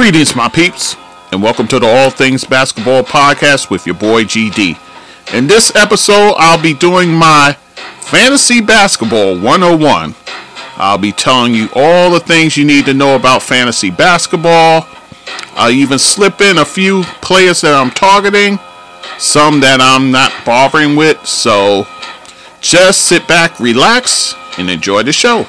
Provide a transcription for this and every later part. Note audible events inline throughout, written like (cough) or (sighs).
Greetings, my peeps, and welcome to the All Things Basketball Podcast with your boy GD. In this episode, I'll be doing my Fantasy Basketball 101. I'll be telling you all the things you need to know about fantasy basketball. I'll even slip in a few players that I'm targeting, some that I'm not bothering with. So just sit back, relax, and enjoy the show.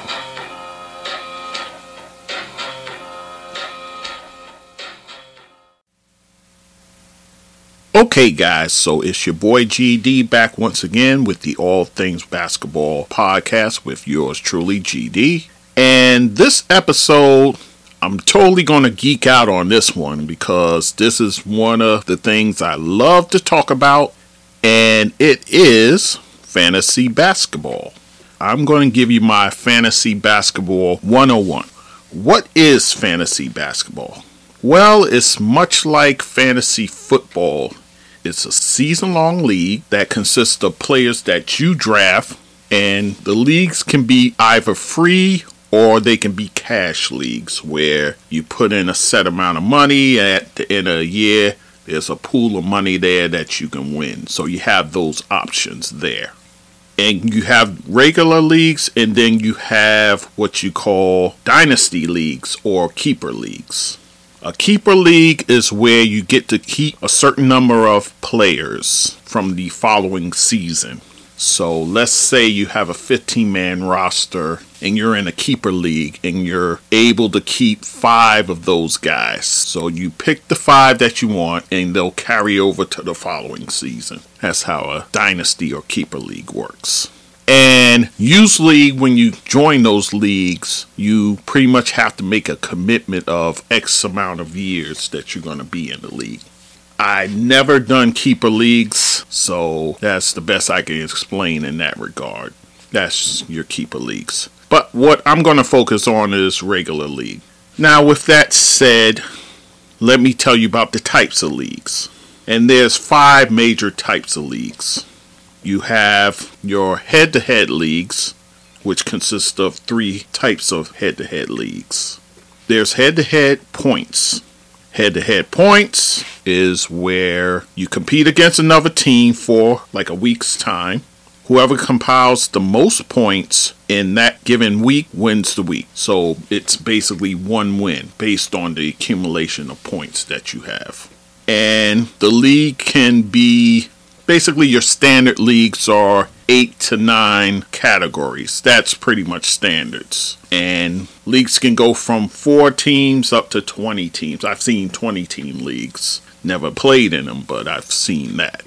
Okay, guys, so it's your boy GD back once again with the All Things Basketball podcast with yours truly, GD. And this episode, I'm totally going to geek out on this one because this is one of the things I love to talk about, and it is fantasy basketball. I'm going to give you my fantasy basketball 101. What is fantasy basketball? Well, it's much like fantasy football it's a season long league that consists of players that you draft, and the leagues can be either free or they can be cash leagues where you put in a set amount of money at the end of a year. There's a pool of money there that you can win. So you have those options there. And you have regular leagues, and then you have what you call dynasty leagues or keeper leagues. A keeper league is where you get to keep a certain number of players from the following season. So let's say you have a 15 man roster and you're in a keeper league and you're able to keep five of those guys. So you pick the five that you want and they'll carry over to the following season. That's how a dynasty or keeper league works. And usually, when you join those leagues, you pretty much have to make a commitment of X amount of years that you're going to be in the league. I never done keeper leagues, so that's the best I can explain in that regard. That's your keeper leagues. But what I'm going to focus on is regular league. Now, with that said, let me tell you about the types of leagues. And there's five major types of leagues you have your head to head leagues, which consist of three types of head to head leagues. There's head to head points. Head to head points is where you compete against another team for like a week's time. Whoever compiles the most points in that given week wins the week. So it's basically one win based on the accumulation of points that you have. And the league can be basically your standard leagues are eight to nine categories. That's pretty much standards. And leagues can go from four teams up to 20 teams. I've seen 20 team leagues. Never played in them, but I've seen that.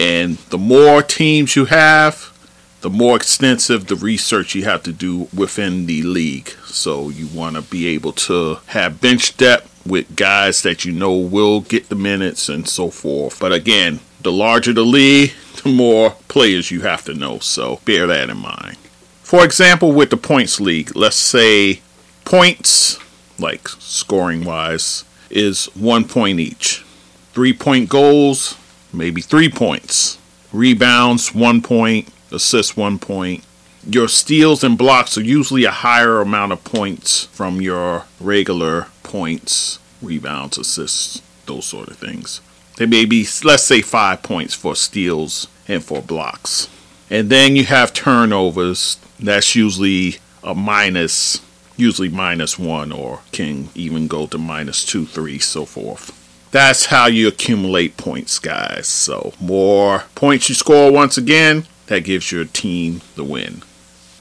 And the more teams you have, the more extensive the research you have to do within the league. So you want to be able to have bench depth with guys that you know will get the minutes and so forth. But again, the larger the league, the more players you have to know. So bear that in mind. For example, with the points league, let's say points, like scoring wise, is one point each. Three point goals, maybe three points. Rebounds, one point. Assists, one point. Your steals and blocks are usually a higher amount of points from your regular points, rebounds, assists, those sort of things. They may be, let's say, five points for steals and for blocks. And then you have turnovers. That's usually a minus, usually minus one, or can even go to minus two, three, so forth. That's how you accumulate points, guys. So, more points you score once again, that gives your team the win.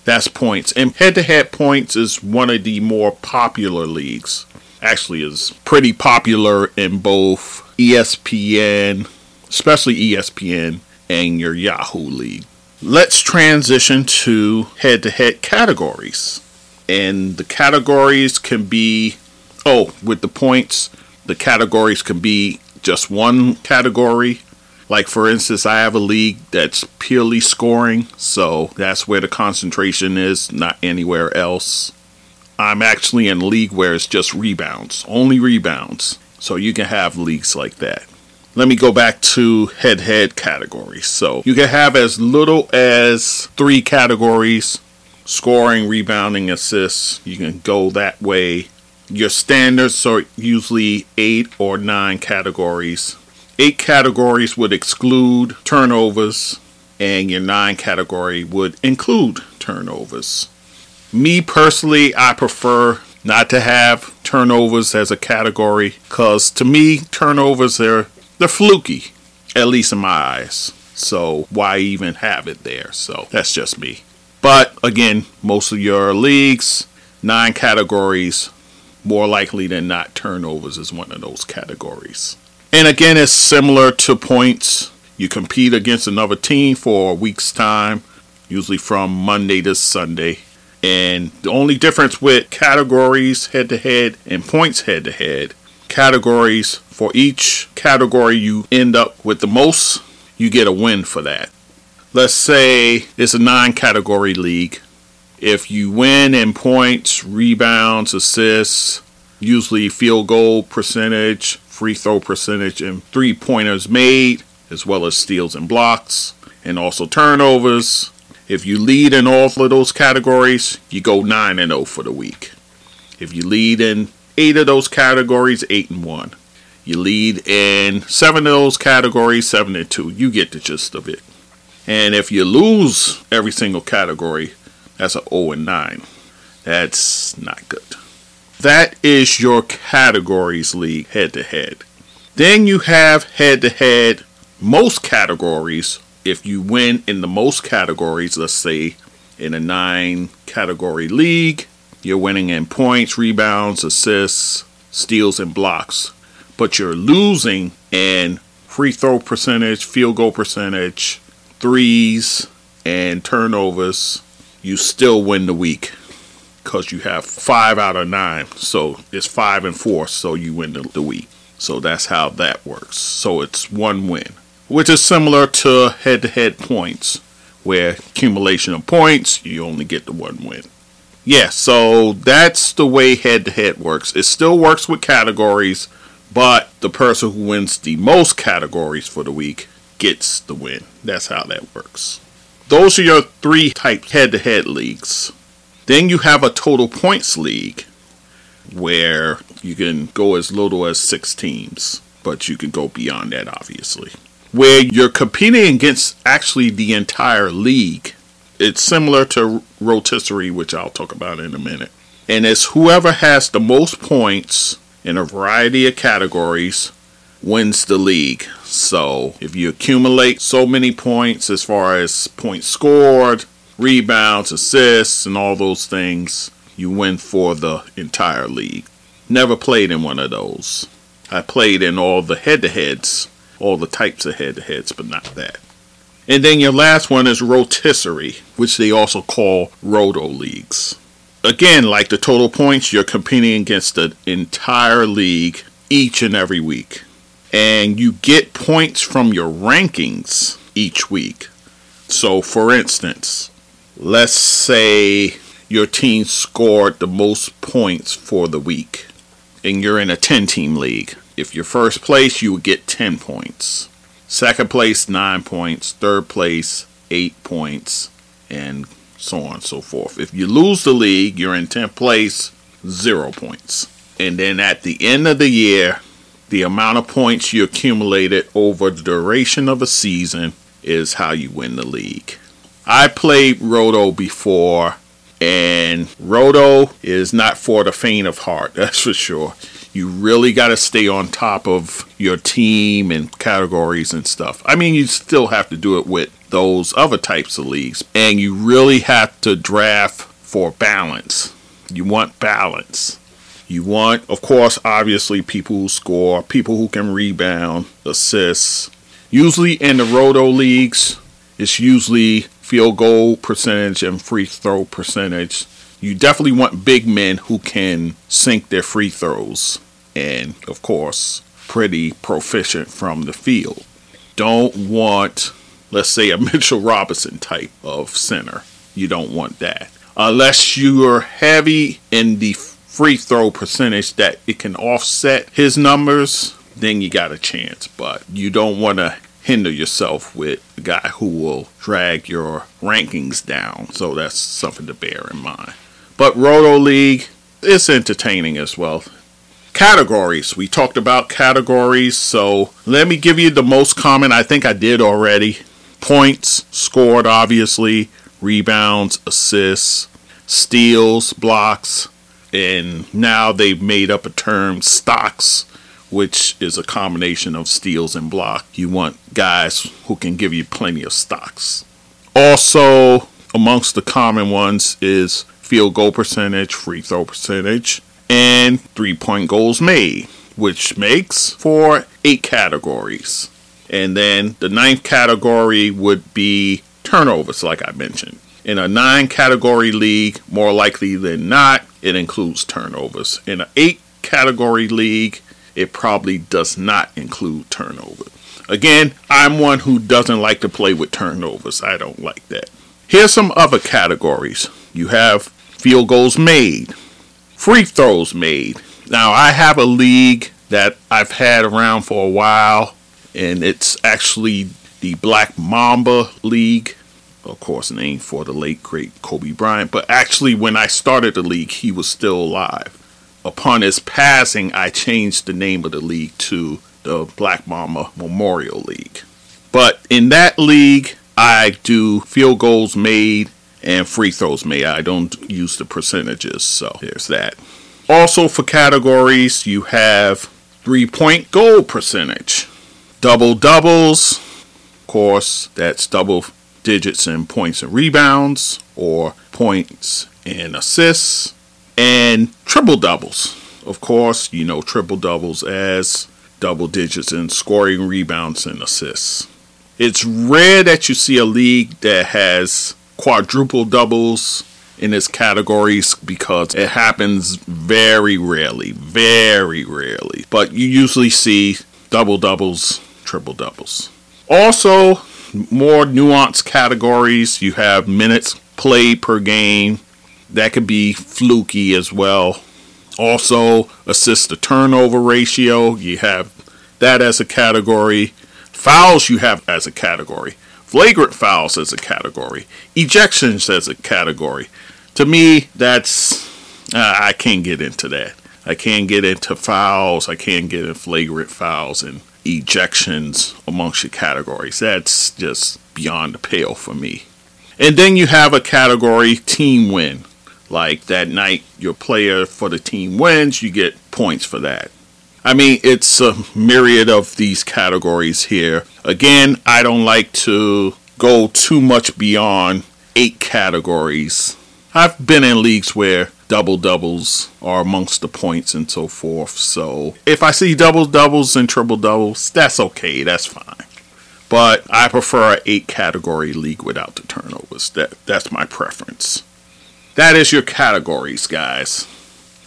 That's points. And head to head points is one of the more popular leagues. Actually, is pretty popular in both ESPN, especially ESPN, and your Yahoo League. Let's transition to head to head categories. And the categories can be, oh, with the points, the categories can be just one category. Like, for instance, I have a league that's purely scoring, so that's where the concentration is, not anywhere else. I'm actually in a league where it's just rebounds, only rebounds. So you can have leagues like that. Let me go back to head head categories. So you can have as little as three categories scoring, rebounding, assists. You can go that way. Your standards are usually eight or nine categories. Eight categories would exclude turnovers, and your nine category would include turnovers. Me personally, I prefer not to have turnovers as a category because to me, turnovers are they're fluky, at least in my eyes. So why even have it there? So that's just me. But again, most of your leagues, nine categories, more likely than not, turnovers is one of those categories. And again, it's similar to points. You compete against another team for a week's time, usually from Monday to Sunday. And the only difference with categories head to head and points head to head, categories for each category you end up with the most, you get a win for that. Let's say it's a nine category league. If you win in points, rebounds, assists, usually field goal percentage, free throw percentage, and three pointers made, as well as steals and blocks, and also turnovers, if you lead in all of those categories, you go 9 and 0 for the week. If you lead in 8 of those categories, 8 and 1. You lead in 7 of those categories, 7 and 2. You get the gist of it. And if you lose every single category, that's a 0 and 9. That's not good. That is your categories league head to head. Then you have head to head most categories if you win in the most categories, let's say in a nine category league, you're winning in points, rebounds, assists, steals, and blocks, but you're losing in free throw percentage, field goal percentage, threes, and turnovers, you still win the week because you have five out of nine. So it's five and four, so you win the, the week. So that's how that works. So it's one win which is similar to head to head points, where accumulation of points, you only get the one win. Yeah, so that's the way head to head works. It still works with categories, but the person who wins the most categories for the week gets the win. That's how that works. Those are your three types head to head leagues. Then you have a total points league where you can go as little as six teams, but you can go beyond that, obviously where you're competing against actually the entire league. It's similar to rotisserie, which I'll talk about in a minute. And it's whoever has the most points in a variety of categories wins the league. So if you accumulate so many points as far as points scored, rebounds, assists, and all those things, you win for the entire league. Never played in one of those. I played in all the head to heads all the types of head to heads, but not that. And then your last one is rotisserie, which they also call roto leagues. Again, like the total points, you're competing against the entire league each and every week. And you get points from your rankings each week. So, for instance, let's say your team scored the most points for the week, and you're in a 10 team league. If you're first place, you would get 10 points. Second place, 9 points. Third place, 8 points. And so on and so forth. If you lose the league, you're in 10th place, 0 points. And then at the end of the year, the amount of points you accumulated over the duration of a season is how you win the league. I played Roto before, and Roto is not for the faint of heart, (laughs) that's for sure you really got to stay on top of your team and categories and stuff. I mean, you still have to do it with those other types of leagues, and you really have to draft for balance. You want balance. You want, of course, obviously, people who score, people who can rebound, assists. Usually in the roto leagues, it's usually field goal percentage and free throw percentage you definitely want big men who can sink their free throws and, of course, pretty proficient from the field. Don't want, let's say, a (laughs) Mitchell Robinson type of center. You don't want that. Unless you're heavy in the free throw percentage that it can offset his numbers, then you got a chance. But you don't want to hinder yourself with a guy who will drag your rankings down. So that's something to bear in mind. But Roto League, it's entertaining as well. Categories. We talked about categories, so let me give you the most common. I think I did already. Points scored, obviously, rebounds, assists, steals, blocks, and now they've made up a term, stocks, which is a combination of steals and block. You want guys who can give you plenty of stocks. Also, amongst the common ones is field goal percentage, free throw percentage, and three point goals made, which makes for eight categories. And then the ninth category would be turnovers, like I mentioned. In a nine category league, more likely than not, it includes turnovers. In an eight category league, it probably does not include turnover. Again, I'm one who doesn't like to play with turnovers. I don't like that. Here's some other categories. You have field goals made, free throws made. Now, I have a league that I've had around for a while, and it's actually the Black Mamba League. Of course, named for the late great Kobe Bryant. But actually, when I started the league, he was still alive. Upon his passing, I changed the name of the league to the Black Mamba Memorial League. But in that league, I do field goals made and free throws made. I don't use the percentages, so there's that. Also, for categories, you have three point goal percentage, double doubles, of course, that's double digits in points and rebounds, or points and assists, and triple doubles. Of course, you know triple doubles as double digits in scoring, rebounds, and assists. It's rare that you see a league that has quadruple doubles in its categories because it happens very rarely, very rarely. But you usually see double doubles, triple doubles. Also, more nuanced categories, you have minutes played per game. That could be fluky as well. Also, assist to turnover ratio, you have that as a category. Fouls you have as a category. Flagrant fouls as a category. Ejections as a category. To me, that's. Uh, I can't get into that. I can't get into fouls. I can't get in flagrant fouls and ejections amongst your categories. That's just beyond the pale for me. And then you have a category team win. Like that night, your player for the team wins, you get points for that. I mean, it's a myriad of these categories here. Again, I don't like to go too much beyond eight categories. I've been in leagues where double doubles are amongst the points and so forth. So if I see double doubles and triple doubles, that's okay, that's fine. But I prefer an eight category league without the turnovers. That that's my preference. That is your categories, guys.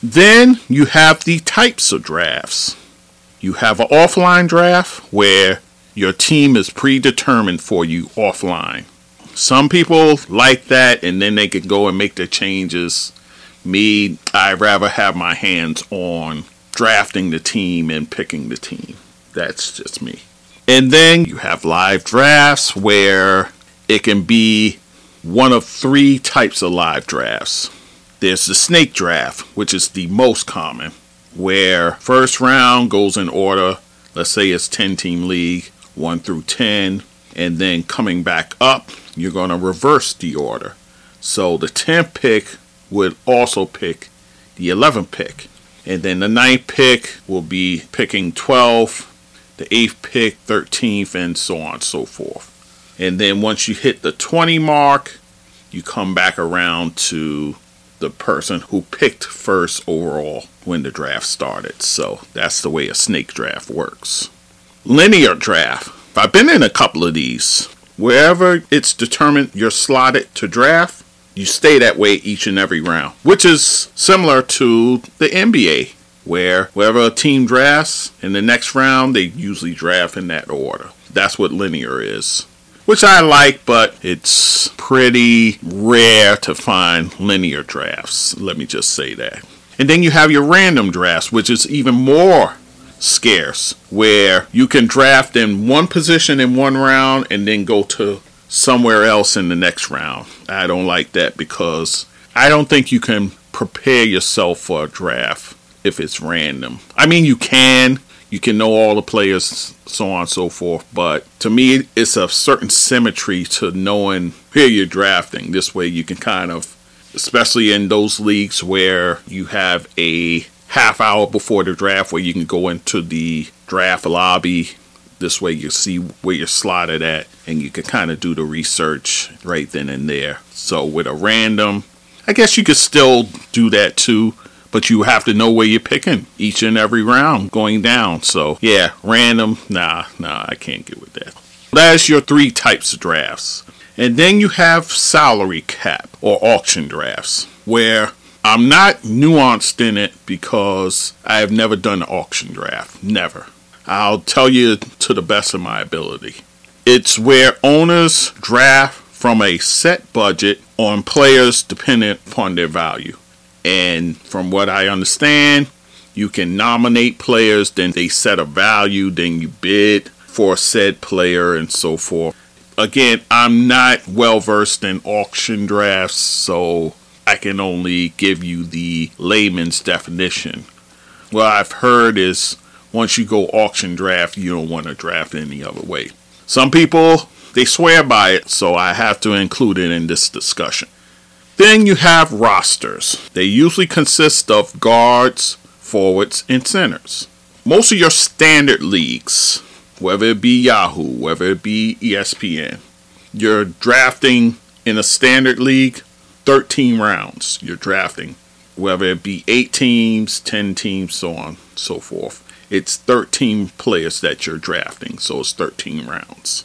Then you have the types of drafts. You have an offline draft where your team is predetermined for you offline. Some people like that and then they can go and make their changes. Me, I'd rather have my hands on drafting the team and picking the team. That's just me. And then you have live drafts where it can be one of three types of live drafts. There's the snake draft, which is the most common, where first round goes in order. Let's say it's 10 team league, 1 through 10, and then coming back up, you're going to reverse the order. So the 10th pick would also pick the 11th pick. And then the ninth pick will be picking 12, the 8th pick, 13th, and so on and so forth. And then once you hit the 20 mark, you come back around to the person who picked first overall when the draft started. So that's the way a snake draft works. Linear draft. I've been in a couple of these. Wherever it's determined you're slotted to draft, you stay that way each and every round, which is similar to the NBA, where wherever a team drafts in the next round, they usually draft in that order. That's what linear is which I like, but it's pretty rare to find linear drafts. Let me just say that. And then you have your random drafts, which is even more scarce, where you can draft in one position in one round and then go to somewhere else in the next round. I don't like that because I don't think you can prepare yourself for a draft if it's random. I mean, you can. You can know all the players, so on and so forth. But to me, it's a certain symmetry to knowing who you're drafting. This way, you can kind of, especially in those leagues where you have a half hour before the draft where you can go into the draft lobby. This way, you see where you're slotted at, and you can kind of do the research right then and there. So, with a random, I guess you could still do that too, but you have to know where you're picking each and every round going down. So, yeah, random, nah, nah, I can't get with that. That's your three types of drafts. And then you have salary cap or auction drafts, where I'm not nuanced in it because I have never done an auction draft. Never. I'll tell you to the best of my ability. It's where owners draft from a set budget on players dependent upon their value. And from what I understand, you can nominate players, then they set a value, then you bid for said player, and so forth. Again, I'm not well versed in auction drafts, so I can only give you the layman's definition. What I've heard is once you go auction draft, you don't want to draft any other way. Some people they swear by it, so I have to include it in this discussion. Then you have rosters. They usually consist of guards, forwards, and centers. Most of your standard leagues, whether it be Yahoo, whether it be ESPN, you're drafting in a standard league 13 rounds. You're drafting, whether it be 8 teams, 10 teams, so on, so forth. It's 13 players that you're drafting, so it's 13 rounds.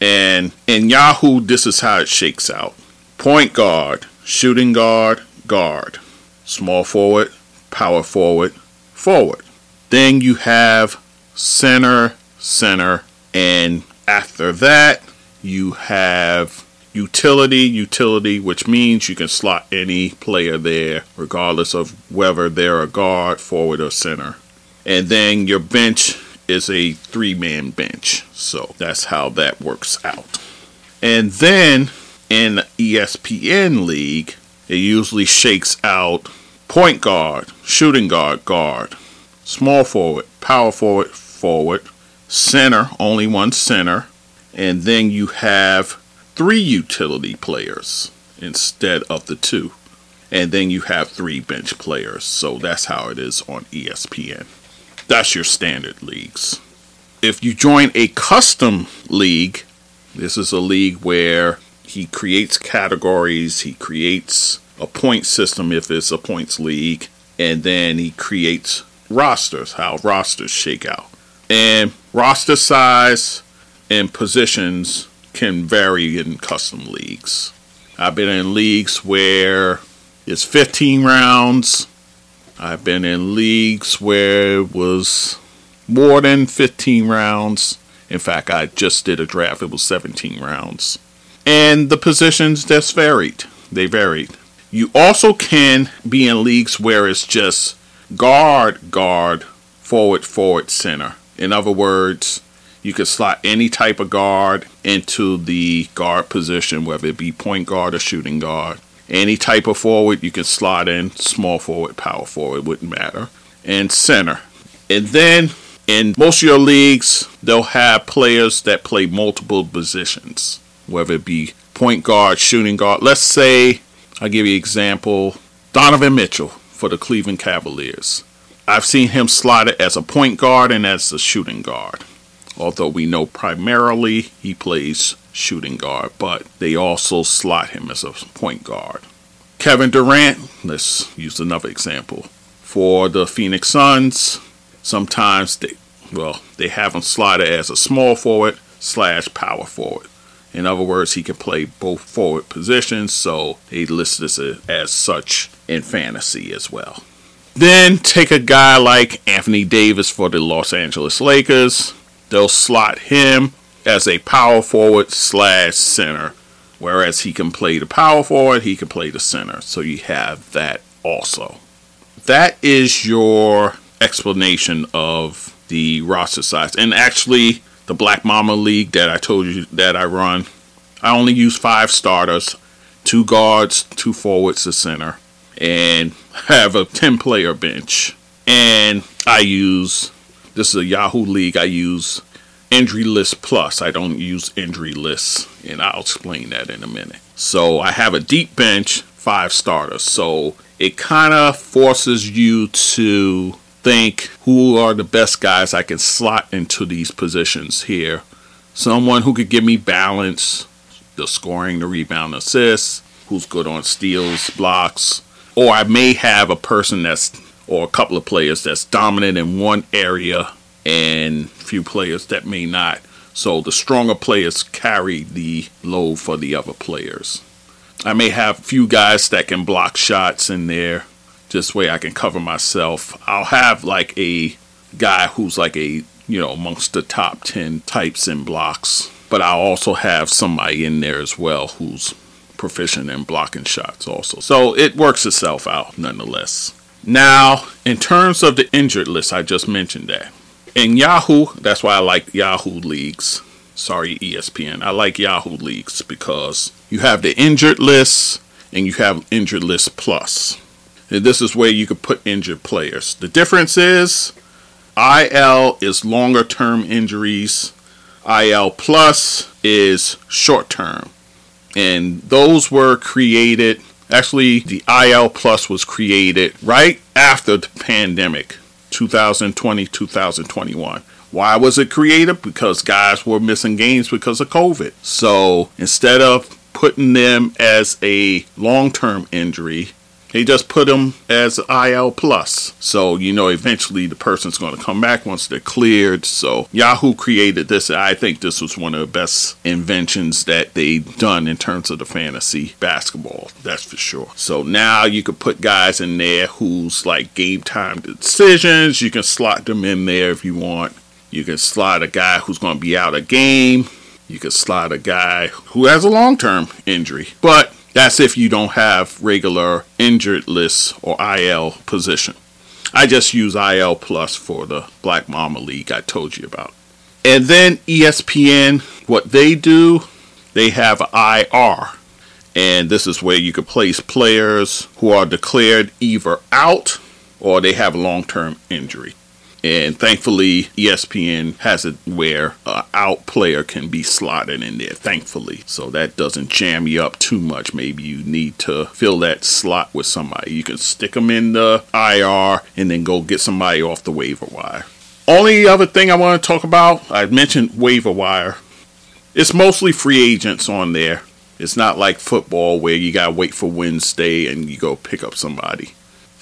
And in Yahoo, this is how it shakes out point guard, shooting guard, guard, small forward, power forward, forward. Then you have center, center, and after that, you have utility, utility, which means you can slot any player there, regardless of whether they're a guard, forward, or center. And then your bench is a three man bench. So that's how that works out. And then in ESPN League, it usually shakes out point guard, shooting guard, guard, small forward, power forward, forward, center, only one center, and then you have three utility players instead of the two. And then you have three bench players. So that's how it is on ESPN. That's your standard leagues. If you join a custom league, this is a league where he creates categories, he creates a point system if it's a points league, and then he creates rosters, how rosters shake out. And roster size and positions can vary in custom leagues. I've been in leagues where it's 15 rounds, I've been in leagues where it was more than 15 rounds. In fact, I just did a draft, it was 17 rounds. And the positions just varied. They varied. You also can be in leagues where it's just guard, guard, forward, forward, center. In other words, you can slot any type of guard into the guard position, whether it be point guard or shooting guard. Any type of forward you can slot in, small forward, power forward, wouldn't matter. And center. And then in most of your leagues, they'll have players that play multiple positions, whether it be point guard, shooting guard. Let's say, I'll give you an example Donovan Mitchell for the Cleveland Cavaliers. I've seen him slotted as a point guard and as a shooting guard. Although we know primarily he plays shooting guard, but they also slot him as a point guard. Kevin Durant, let's use another example. For the Phoenix Suns, sometimes they, well, they have him slotted as a small forward slash power forward. In other words, he can play both forward positions, so they list this as such in fantasy as well. Then take a guy like Anthony Davis for the Los Angeles Lakers. They'll slot him as a power forward slash center. Whereas he can play the power forward, he can play the center. So you have that also. That is your explanation of the roster size. And actually, the Black Mamba League that I told you that I run, I only use five starters, two guards, two forwards, a center. and (laughs) have a 10 player bench. And I use this is a Yahoo League. I use Injury List Plus. I don't use Injury lists, and I'll explain that in a minute. So I have a deep bench, five starters. So it kind of forces you to think who are the best guys I can slot into these positions here. Someone who could give me balance, the scoring, the rebound, assists, who's good on steals, blocks, or I may have a person that's or a couple of players that's dominant in one area and few players that may not. So the stronger players carry the load for the other players. I may have few guys that can block shots in there. This way I can cover myself. I'll have like a guy who's like a, you know, amongst the top 10 types in blocks. But I'll also have somebody in there as well who's proficient in blocking shots also. So it works itself out nonetheless. Now, in terms of the injured list, I just mentioned that. In Yahoo, that's why I like Yahoo leagues. Sorry, ESPN. I like Yahoo leagues because you have the injured list and you have injured list plus. This is where you could put injured players. The difference is IL is longer term injuries, IL plus is short term. And those were created Actually, the IL Plus was created right after the pandemic, 2020 2021. Why was it created? Because guys were missing games because of COVID. So instead of putting them as a long term injury, they just put them as IL plus. So, you know, eventually the person's going to come back once they're cleared. So, Yahoo created this. I think this was one of the best inventions that they've done in terms of the fantasy basketball. That's for sure. So now you can put guys in there who's like game time decisions. You can slot them in there if you want. You can slot a guy who's going to be out a game. You can slot a guy who has a long term injury. But that's if you don't have regular injured list or IL position. I just use IL plus for the Black Mamba League I told you about. And then ESPN, what they do, they have IR. And this is where you can place players who are declared either out or they have long term injury. And thankfully, ESPN has it where an out player can be slotted in there, thankfully. So that doesn't jam you up too much. Maybe you need to fill that slot with somebody. You can stick them in the IR and then go get somebody off the waiver wire. Only other thing I want to talk about, I mentioned waiver wire. It's mostly free agents on there. It's not like football where you got to wait for Wednesday and you go pick up somebody.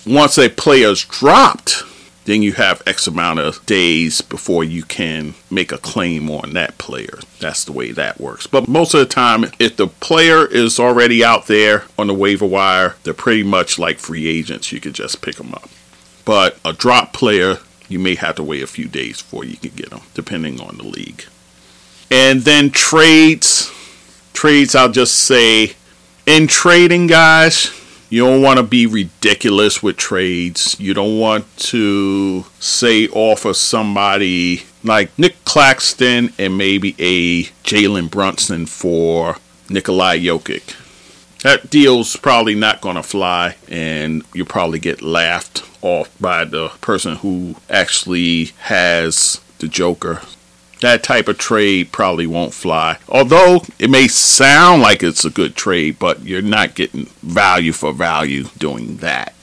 Once a player's dropped, then you have X amount of days before you can make a claim on that player. That's the way that works. But most of the time, if the player is already out there on the waiver wire, they're pretty much like free agents. You can just pick them up. But a drop player, you may have to wait a few days before you can get them, depending on the league. And then trades. Trades, I'll just say, in trading, guys, you don't want to be ridiculous with trades. You don't want to say offer somebody like Nic Claxton and maybe a Jalen Brunson for Nikolai Jokic. That deal's probably not going to fly, and you'll probably get laughed off by the person who actually has the Joker that type of trade probably won't fly. Although it may sound like it's a good trade, but you're not getting value for value doing that.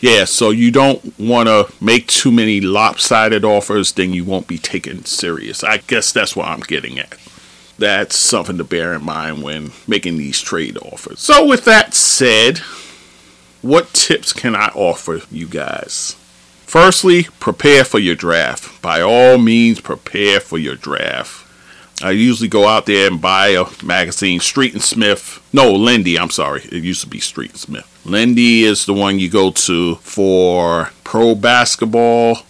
Yeah, so you don't want to make too many lopsided offers, then you won't be taken serious. I guess that's what I'm getting at. That's something to bear in mind when making these trade offers. So, with that said, what tips can I offer you guys? Firstly, prepare for your draft. By all means, prepare for your draft. I usually go out there and buy a magazine, Street and Smith. No, Lindy, I'm sorry. It used to be Street and Smith. Lindy is the one you go to for pro basketball.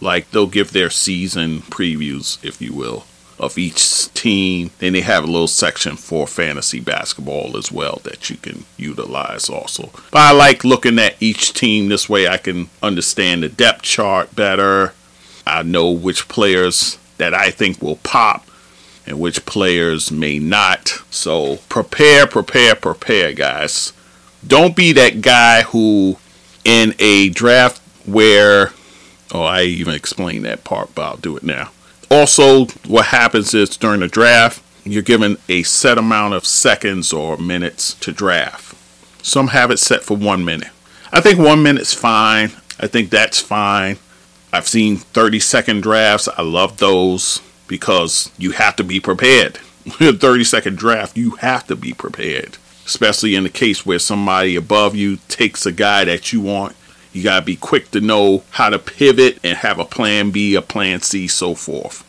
Like they'll give their season previews, if you will of each team. Then they have a little section for fantasy basketball as well that you can utilize also. But I like looking at each team this way I can understand the depth chart better. I know which players that I think will pop and which players may not. So prepare, prepare, prepare, guys. Don't be that guy who, in a draft where, oh, I even explained that part, but I'll do it now. Also, what happens is during the draft, you're given a set amount of seconds or minutes to draft. Some have it set for one minute. I think one minute's fine. I think that's fine. I've seen 30 second drafts. I love those because you have to be prepared. (laughs) a 30 second draft, you have to be prepared. Especially in the case where somebody above you takes a guy that you want. You got to be quick to know how to pivot and have a plan B, a plan C, so forth.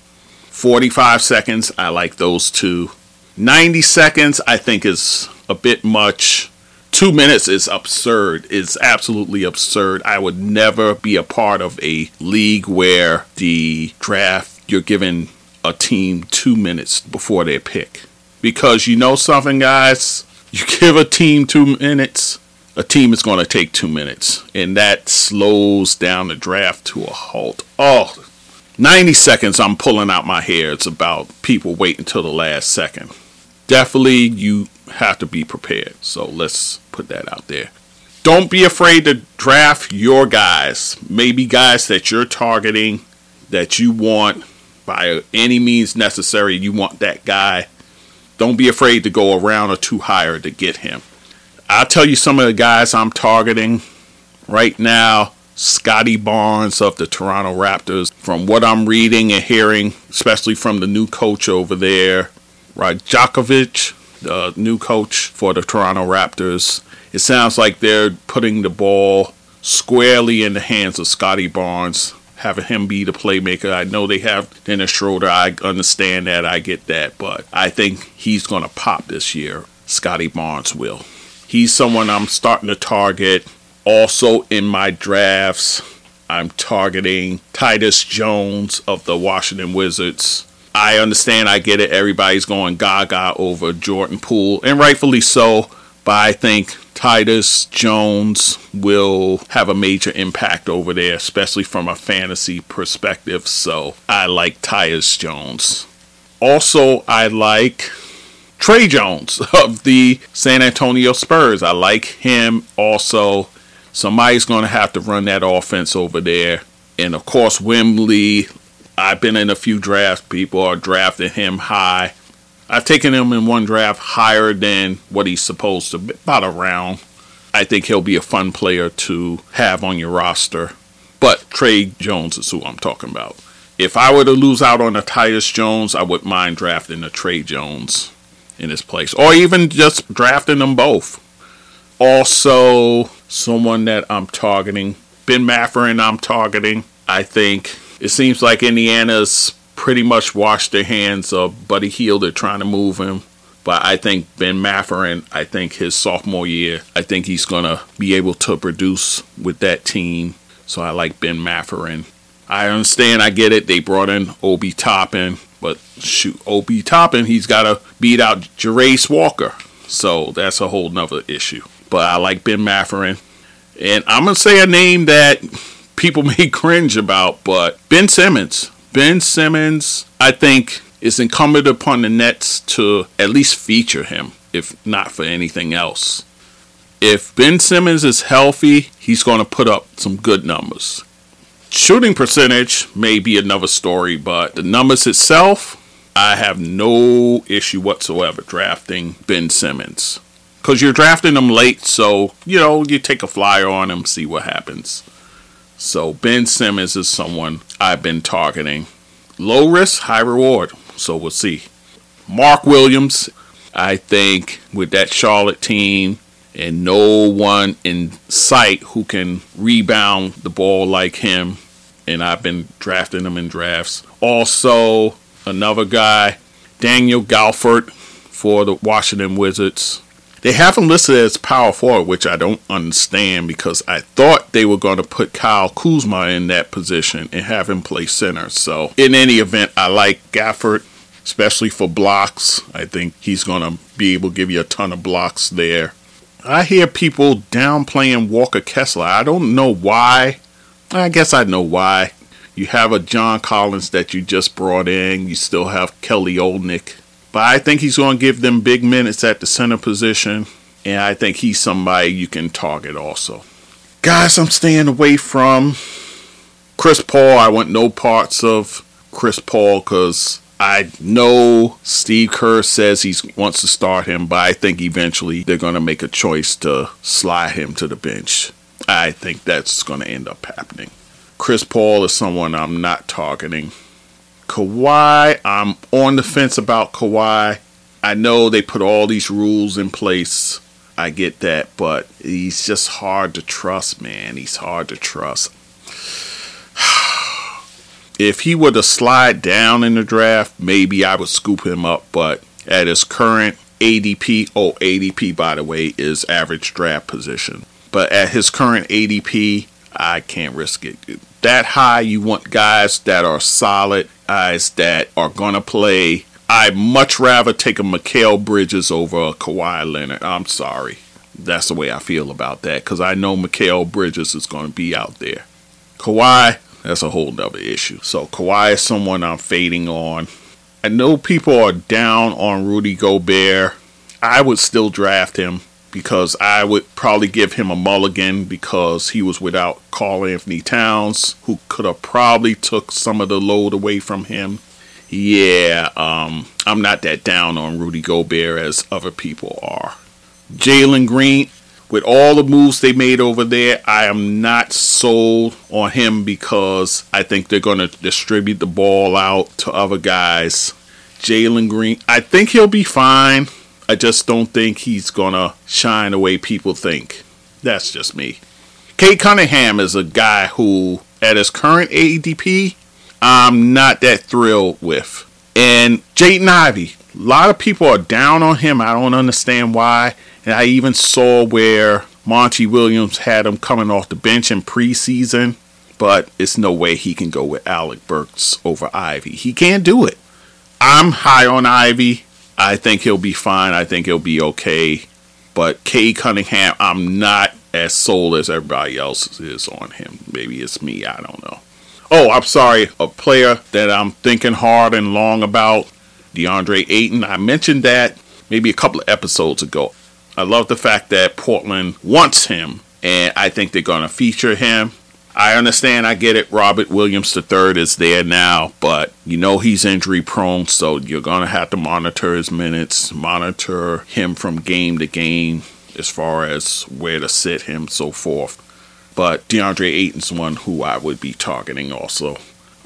45 seconds, I like those two. 90 seconds, I think is a bit much. Two minutes is absurd. It's absolutely absurd. I would never be a part of a league where the draft, you're giving a team two minutes before their pick. Because you know something, guys? You (laughs) give a team two minutes, a team is going to take two minutes. And that slows down the draft to a halt. Oh, 90 seconds, I'm pulling out my hair. It's about people waiting until the last second. Definitely, you have to be prepared. So let's put that out there. Don't be afraid to draft your guys. Maybe guys that you're targeting that you want by any means necessary. You want that guy. Don't be afraid to go around or two higher to get him. I'll tell you some of the guys I'm targeting right now. Scottie Barnes of the Toronto Raptors. From what I'm reading and hearing, especially from the new coach over there, Rajakovic, the new coach for the Toronto Raptors, it sounds like they're putting the ball squarely in the hands of Scottie Barnes having him be the playmaker. I know they have Dennis Schroeder. I understand that. I get that. But I think he's going to pop this year. Scottie Barnes will. He's someone I'm starting to target. Also in my drafts, I'm targeting Tyus Jones of the Washington Wizards. I understand, I get it. Everybody's going gaga over Jordan Poole, and rightfully so. But I think Tyus Jones will have a major impact over there, especially from a fantasy perspective. So I like Tyus Jones. Also, I like Tre Jones (laughs) of the San Antonio Spurs. I like him also. Somebody's going to have to run that offense over there. And of course, Wemby. I've been in a few drafts. People are drafting him high. I've taken him in one draft higher than what he's supposed to be, about a round. I think he'll be a fun player to have on your roster. But Tre Jones is who I'm talking about. If I were to lose out on a Tyus Jones, I wouldn't mind drafting a Tre Jones in his place, or even just drafting them both. Also, someone that I'm targeting, Ben Mathurin, I'm targeting. I think it seems like Indiana's pretty much washed their hands of Buddy Hield. They're trying to move him. But I think Ben Mathurin, I think his sophomore year, I think he's going to be able to produce with that team. So I like Ben Mathurin. I understand, I get it. They brought in Obi Toppin, but shoot, Obi Toppin, he's got to beat out Jarace Walker. So that's a whole nother issue. But I like Ben Mathurin. And I'm going to say a name that people (laughs) may cringe about, but Ben Simmons. Ben Simmons, I think, is incumbent upon the Nets to at least feature him, if not for anything else. If Ben Simmons is healthy, he's going to put up some good numbers. Shooting percentage may be another story, but the numbers itself, I have no issue whatsoever drafting Ben Simmons. Because you're drafting him late, so, you know, you take a flyer on him, see what happens. So Ben Simmons is someone I've been targeting. Low risk, high reward. So we'll see. Mark Williams, I think with that Charlotte team and no one in sight who can rebound the ball like him, and I've been drafting him in drafts. Also, another guy, Daniel Gafford for the Washington Wizards. They have him listed as power forward, which I don't understand because I thought they were going to put Kyle Kuzma in that position and have him play center. So, in any event, I like Gafford, especially for blocks. I think he's going to be able to give you a ton of blocks there. I hear people downplaying Walker Kessler. I don't know why. I guess I know why. You have a John Collins that you just brought in. You still have Kelly Olynyk but I think he's going to give them big minutes at the center position. And I think he's somebody you can target also. Guys, I'm staying away from Chris Paul. I want no parts of Chris Paul because I know Steve Kerr says he wants to start him, but I think eventually they're going to make a choice to slide him to the bench. I think that's going to end up happening. Chris Paul is someone I'm not targeting. Kawhi, I'm on the fence about Kawhi. I know they put all these rules in place. I get that, but he's just hard to trust, man. He's hard to trust. (sighs) if he were to slide down in the draft, maybe I would scoop him up, but at his current ADP, oh, ADP, by the way, is average draft position. But at his current ADP, I can't risk it. That high, you want guys that are solid, guys that are going to play. I'd much rather take a Mikal Bridges over a Kawhi Leonard. I'm sorry. That's the way I feel about that because I know Mikal Bridges is going to be out there. Kawhi, that's a whole other issue. So Kawhi is someone I'm fading on. I know people are down on Rudy Gobert. I would still draft him because I would probably give him a mulligan because he was without Karl-Anthony Towns, who could have probably took some of the load away from him. Yeah, um, I'm not that down on Rudy Gobert as other people are. Jalen Green, with all the moves they made over there, I am not sold on him because I think they're going to distribute the ball out to other guys. Jalen Green, I think he'll be fine. I just don't think he's going to shine the way people think. That's just me. Cade Cunningham is a guy who, at his current ADP, I'm not that thrilled with. And Jaden Ivey, a lot of people are down on him. I don't understand why. And I even saw where Monty Williams had him coming off the bench in preseason, but it's no way he can go with Alec Burks over Ivey. He can't do it. I'm high on Ivey. I think he'll be fine. I think he'll be okay. But Cade Cunningham, I'm not as sold as everybody else is on him. Maybe it's me. I don't know. Oh, I'm sorry. A player that I'm thinking hard and long about, DeAndre Ayton. I mentioned that maybe a couple of episodes ago. I love the fact that Portland wants him, and I think they're going to feature him. I understand, I get it. Robert Williams III is there now, but you know he's injury prone, so you're going to have to monitor his minutes, monitor him from game to game as far as where to sit him, so forth. But DeAndre Ayton's one who I would be targeting also.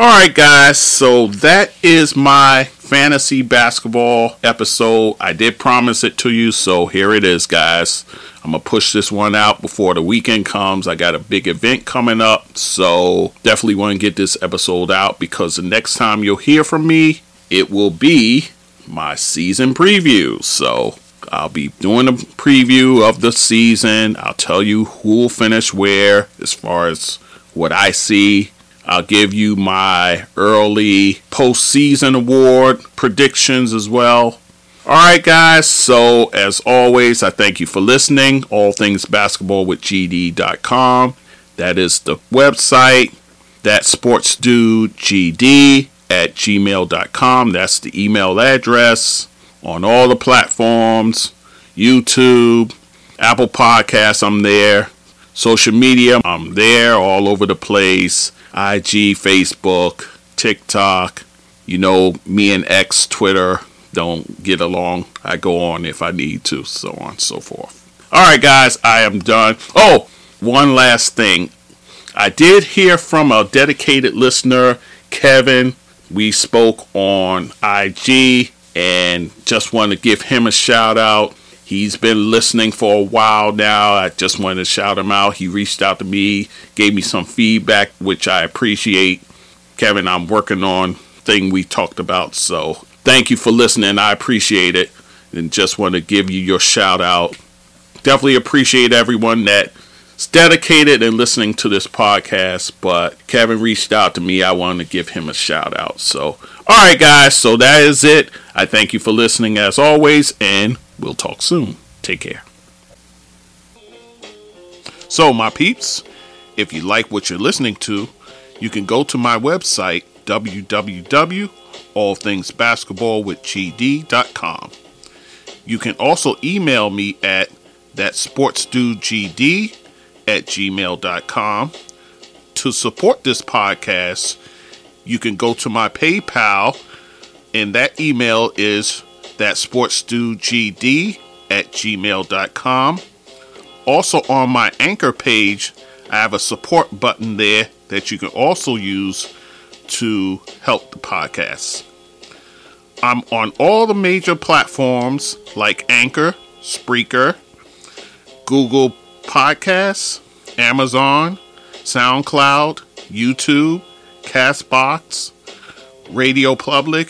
Alright, guys, so that is my fantasy basketball episode. I did promise it to you, so here it is, guys. I'm going to push this one out before the weekend comes. I got a big event coming up, so definitely want to get this episode out because the next time you'll hear from me, it will be my season preview. So I'll be doing a preview of the season. I'll tell you who will finish where as far as what I see I'll give you my early postseason award predictions as well. All right, guys. So, as always, I thank you for listening. All things basketball with GD.com. That is the website. That sports dude GD at gmail.com. That's the email address on all the platforms YouTube, Apple Podcasts, I'm there. Social media, I'm there all over the place. IG, Facebook, TikTok. You know, me and X, Twitter don't get along. I go on if I need to, so on and so forth. All right, guys, I am done. Oh, one last thing. I did hear from a dedicated listener, Kevin. We spoke on IG and just want to give him a shout out. He's been listening for a while now. I just wanted to shout him out. He reached out to me, gave me some feedback, which I appreciate. Kevin, I'm working on thing we talked about. So thank you for listening. I appreciate it. And just want to give you your shout out. Definitely appreciate everyone that's dedicated and listening to this podcast. But Kevin reached out to me. I wanted to give him a shout out. So, all right, guys. So that is it. I thank you for listening as always. And We'll talk soon. Take care. So, my peeps, if you like what you're listening to, you can go to my website, www.allthingsbasketballwithgd.com. You can also email me at That's sportsdugd at gmail.com. To support this podcast, you can go to my PayPal, and that email is that sportsdugd at gmail.com. Also, on my anchor page, I have a support button there that you can also use to help the podcast. I'm on all the major platforms like Anchor, Spreaker, Google Podcasts, Amazon, SoundCloud, YouTube, Castbox, Radio Public,